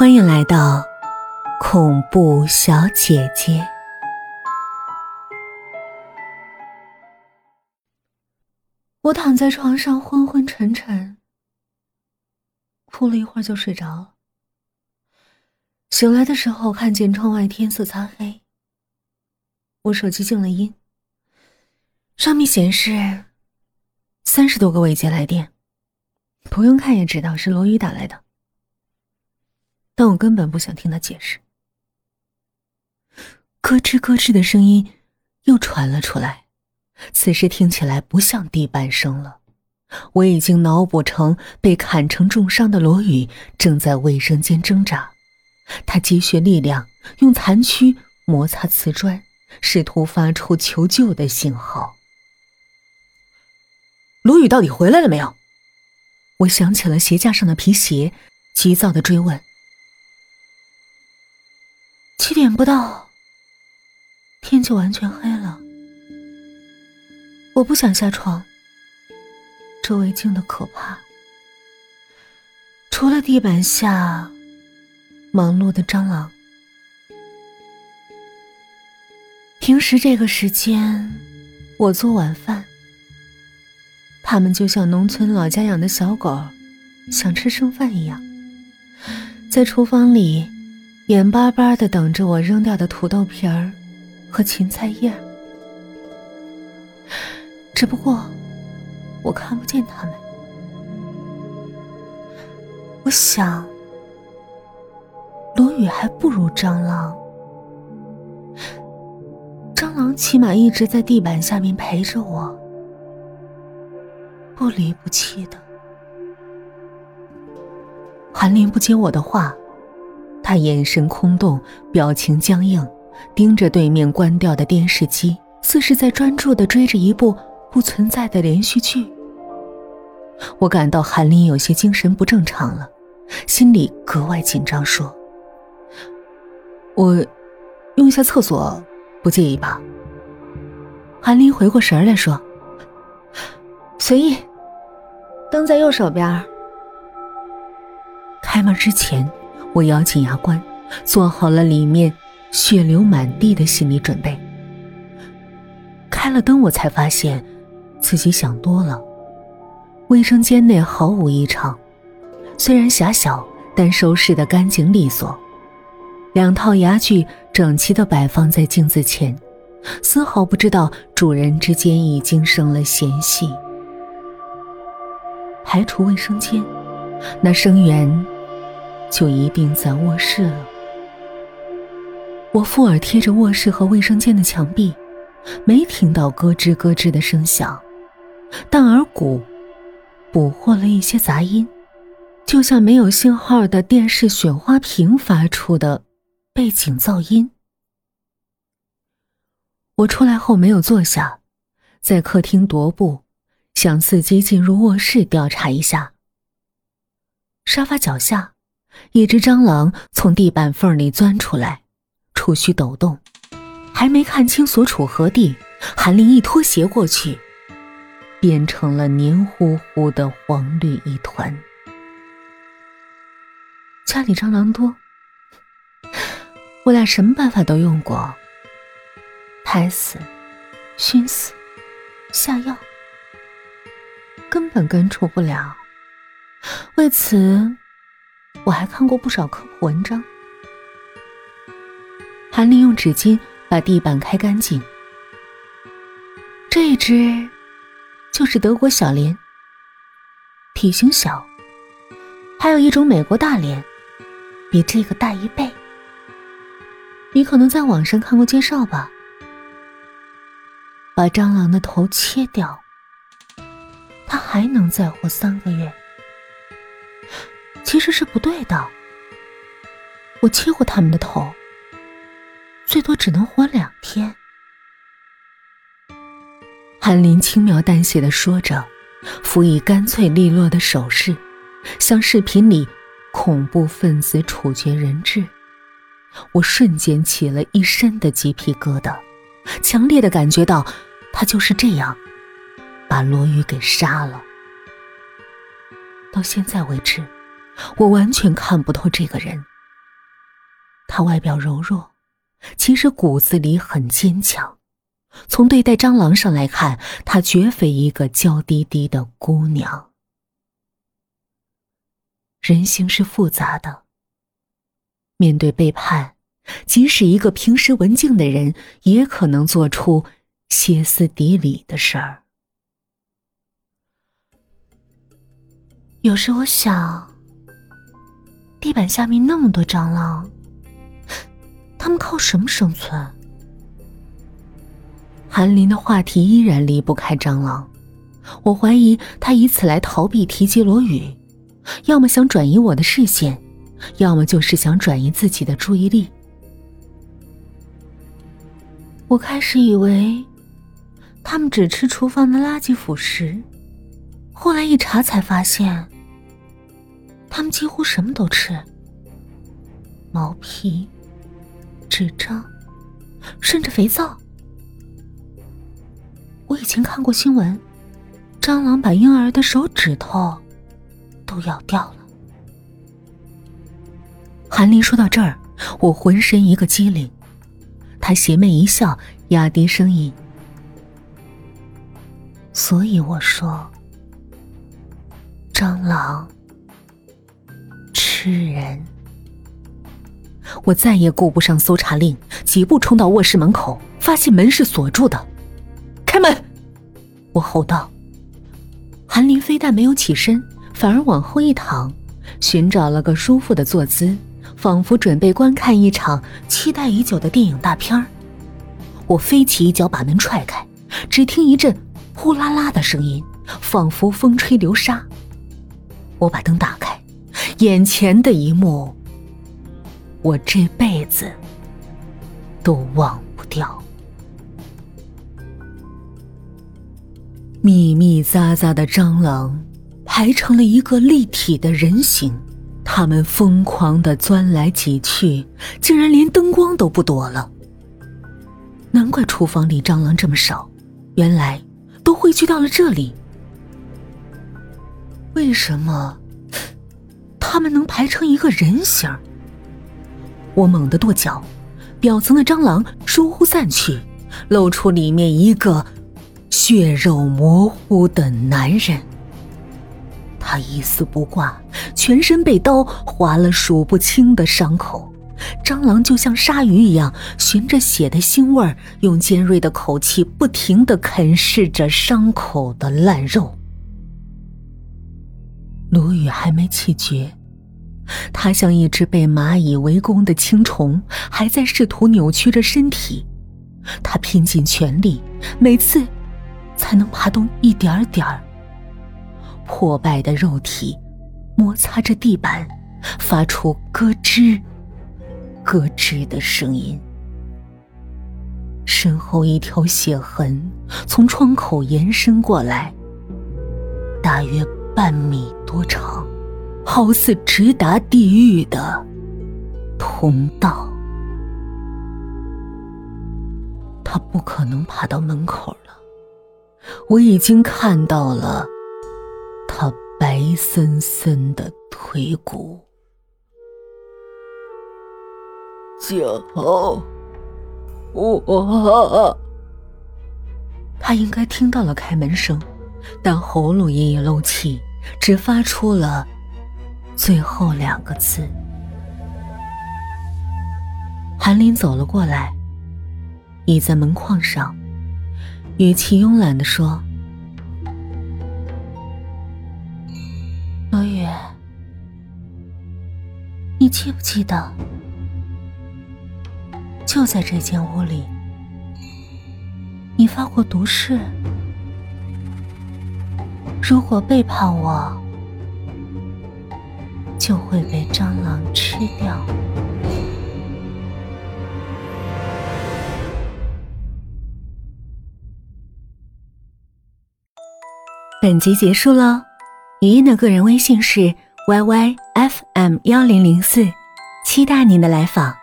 欢迎来到恐怖小姐姐。我躺在床上昏昏沉沉，哭了一会儿就睡着了。醒来的时候，看见窗外天色擦黑。我手机静了音，上面显示三十多个未接来电，不用看也知道是罗宇打来的。但我根本不想听他解释。咯吱咯吱的声音又传了出来，此时听起来不像地板声了。我已经脑补成被砍成重伤的罗宇正在卫生间挣扎，他积蓄力量，用残躯摩擦瓷砖，试图发出求救的信号。罗宇到底回来了没有？我想起了鞋架上的皮鞋，急躁的追问。七点不到，天就完全黑了。我不想下床，周围静的可怕，除了地板下忙碌的蟑螂。平时这个时间，我做晚饭，他们就像农村老家养的小狗，想吃剩饭一样，在厨房里。眼巴巴的等着我扔掉的土豆皮儿和芹菜叶，只不过我看不见他们。我想，罗宇还不如蟑螂，蟑螂起码一直在地板下面陪着我，不离不弃的。韩林不接我的话。他眼神空洞，表情僵硬，盯着对面关掉的电视机，似是在专注的追着一部不存在的连续剧。我感到韩林有些精神不正常了，心里格外紧张，说：“我用一下厕所，不介意吧？”韩林回过神来说：“随意，灯在右手边。”开门之前。我咬紧牙关，做好了里面血流满地的心理准备。开了灯，我才发现自己想多了。卫生间内毫无异常，虽然狭小，但收拾的干净利索。两套牙具整齐的摆放在镜子前，丝毫不知道主人之间已经生了嫌隙。排除卫生间，那生源。就一定在卧室了。我附耳贴着卧室和卫生间的墙壁，没听到咯吱咯吱的声响，但耳骨捕获了一些杂音，就像没有信号的电视雪花屏发出的背景噪音。我出来后没有坐下，在客厅踱步，想伺机进入卧室调查一下。沙发脚下。一只蟑螂从地板缝里钻出来，触须抖动，还没看清所处何地，韩林一拖鞋过去，变成了黏糊糊的黄绿一团。家里蟑螂多，我俩什么办法都用过，拍死、熏死、下药，根本根除不了。为此。我还看过不少科普文章。韩林用纸巾把地板开干净。这只就是德国小蠊，体型小。还有一种美国大蠊，比这个大一倍。你可能在网上看过介绍吧？把蟑螂的头切掉，它还能再活三个月。其实是不对的。我切过他们的头，最多只能活两天。韩林轻描淡写的说着，辅以干脆利落的手势，像视频里恐怖分子处决人质。我瞬间起了一身的鸡皮疙瘩，强烈的感觉到他就是这样把罗宇给杀了。到现在为止。我完全看不透这个人，他外表柔弱，其实骨子里很坚强。从对待蟑螂上来看，她绝非一个娇滴滴的姑娘。人性是复杂的，面对背叛，即使一个平时文静的人，也可能做出歇斯底里的事儿。有时我想，地板下面那么多蟑螂，他们靠什么生存？韩林的话题依然离不开蟑螂，我怀疑他以此来逃避提及罗宇，要么想转移我的视线，要么就是想转移自己的注意力。我开始以为，他们只吃厨房的垃圾腐食。后来一查才发现，他们几乎什么都吃：毛皮、纸张，甚至肥皂。我以前看过新闻，蟑螂把婴儿的手指头都咬掉了。韩林说到这儿，我浑身一个机灵。他邪魅一笑，压低声音：“所以我说。”蟑螂吃人，我再也顾不上搜查令，几步冲到卧室门口，发现门是锁住的。开门！我吼道。韩林非但没有起身，反而往后一躺，寻找了个舒服的坐姿，仿佛准备观看一场期待已久的电影大片儿。我飞起一脚把门踹开，只听一阵呼啦啦的声音，仿佛风吹流沙。我把灯打开，眼前的一幕，我这辈子都忘不掉。密密匝匝的蟑螂排成了一个立体的人形，它们疯狂的钻来挤去，竟然连灯光都不躲了。难怪厨房里蟑螂这么少，原来都汇聚到了这里。为什么他们能排成一个人形？我猛地跺脚，表层的蟑螂疏忽散去，露出里面一个血肉模糊的男人。他一丝不挂，全身被刀划了数不清的伤口，蟑螂就像鲨鱼一样，循着血的腥味儿，用尖锐的口气不停的啃噬着伤口的烂肉。罗宇还没气绝，他像一只被蚂蚁围攻的青虫，还在试图扭曲着身体。他拼尽全力，每次才能爬动一点点儿。破败的肉体摩擦着地板，发出咯吱、咯吱的声音。身后一条血痕从窗口延伸过来，大约。半米多长，好似直达地狱的通道。他不可能爬到门口了，我已经看到了他白森森的腿骨。九，我，他应该听到了开门声，但喉咙隐隐漏气。只发出了最后两个字。韩林走了过来，倚在门框上，语气慵懒的说：“罗宇，你记不记得，就在这间屋里，你发过毒誓？”如果背叛我，就会被蟑螂吃掉。本集结束喽，语音的个人微信是 yyfm 幺零零四，期待您的来访。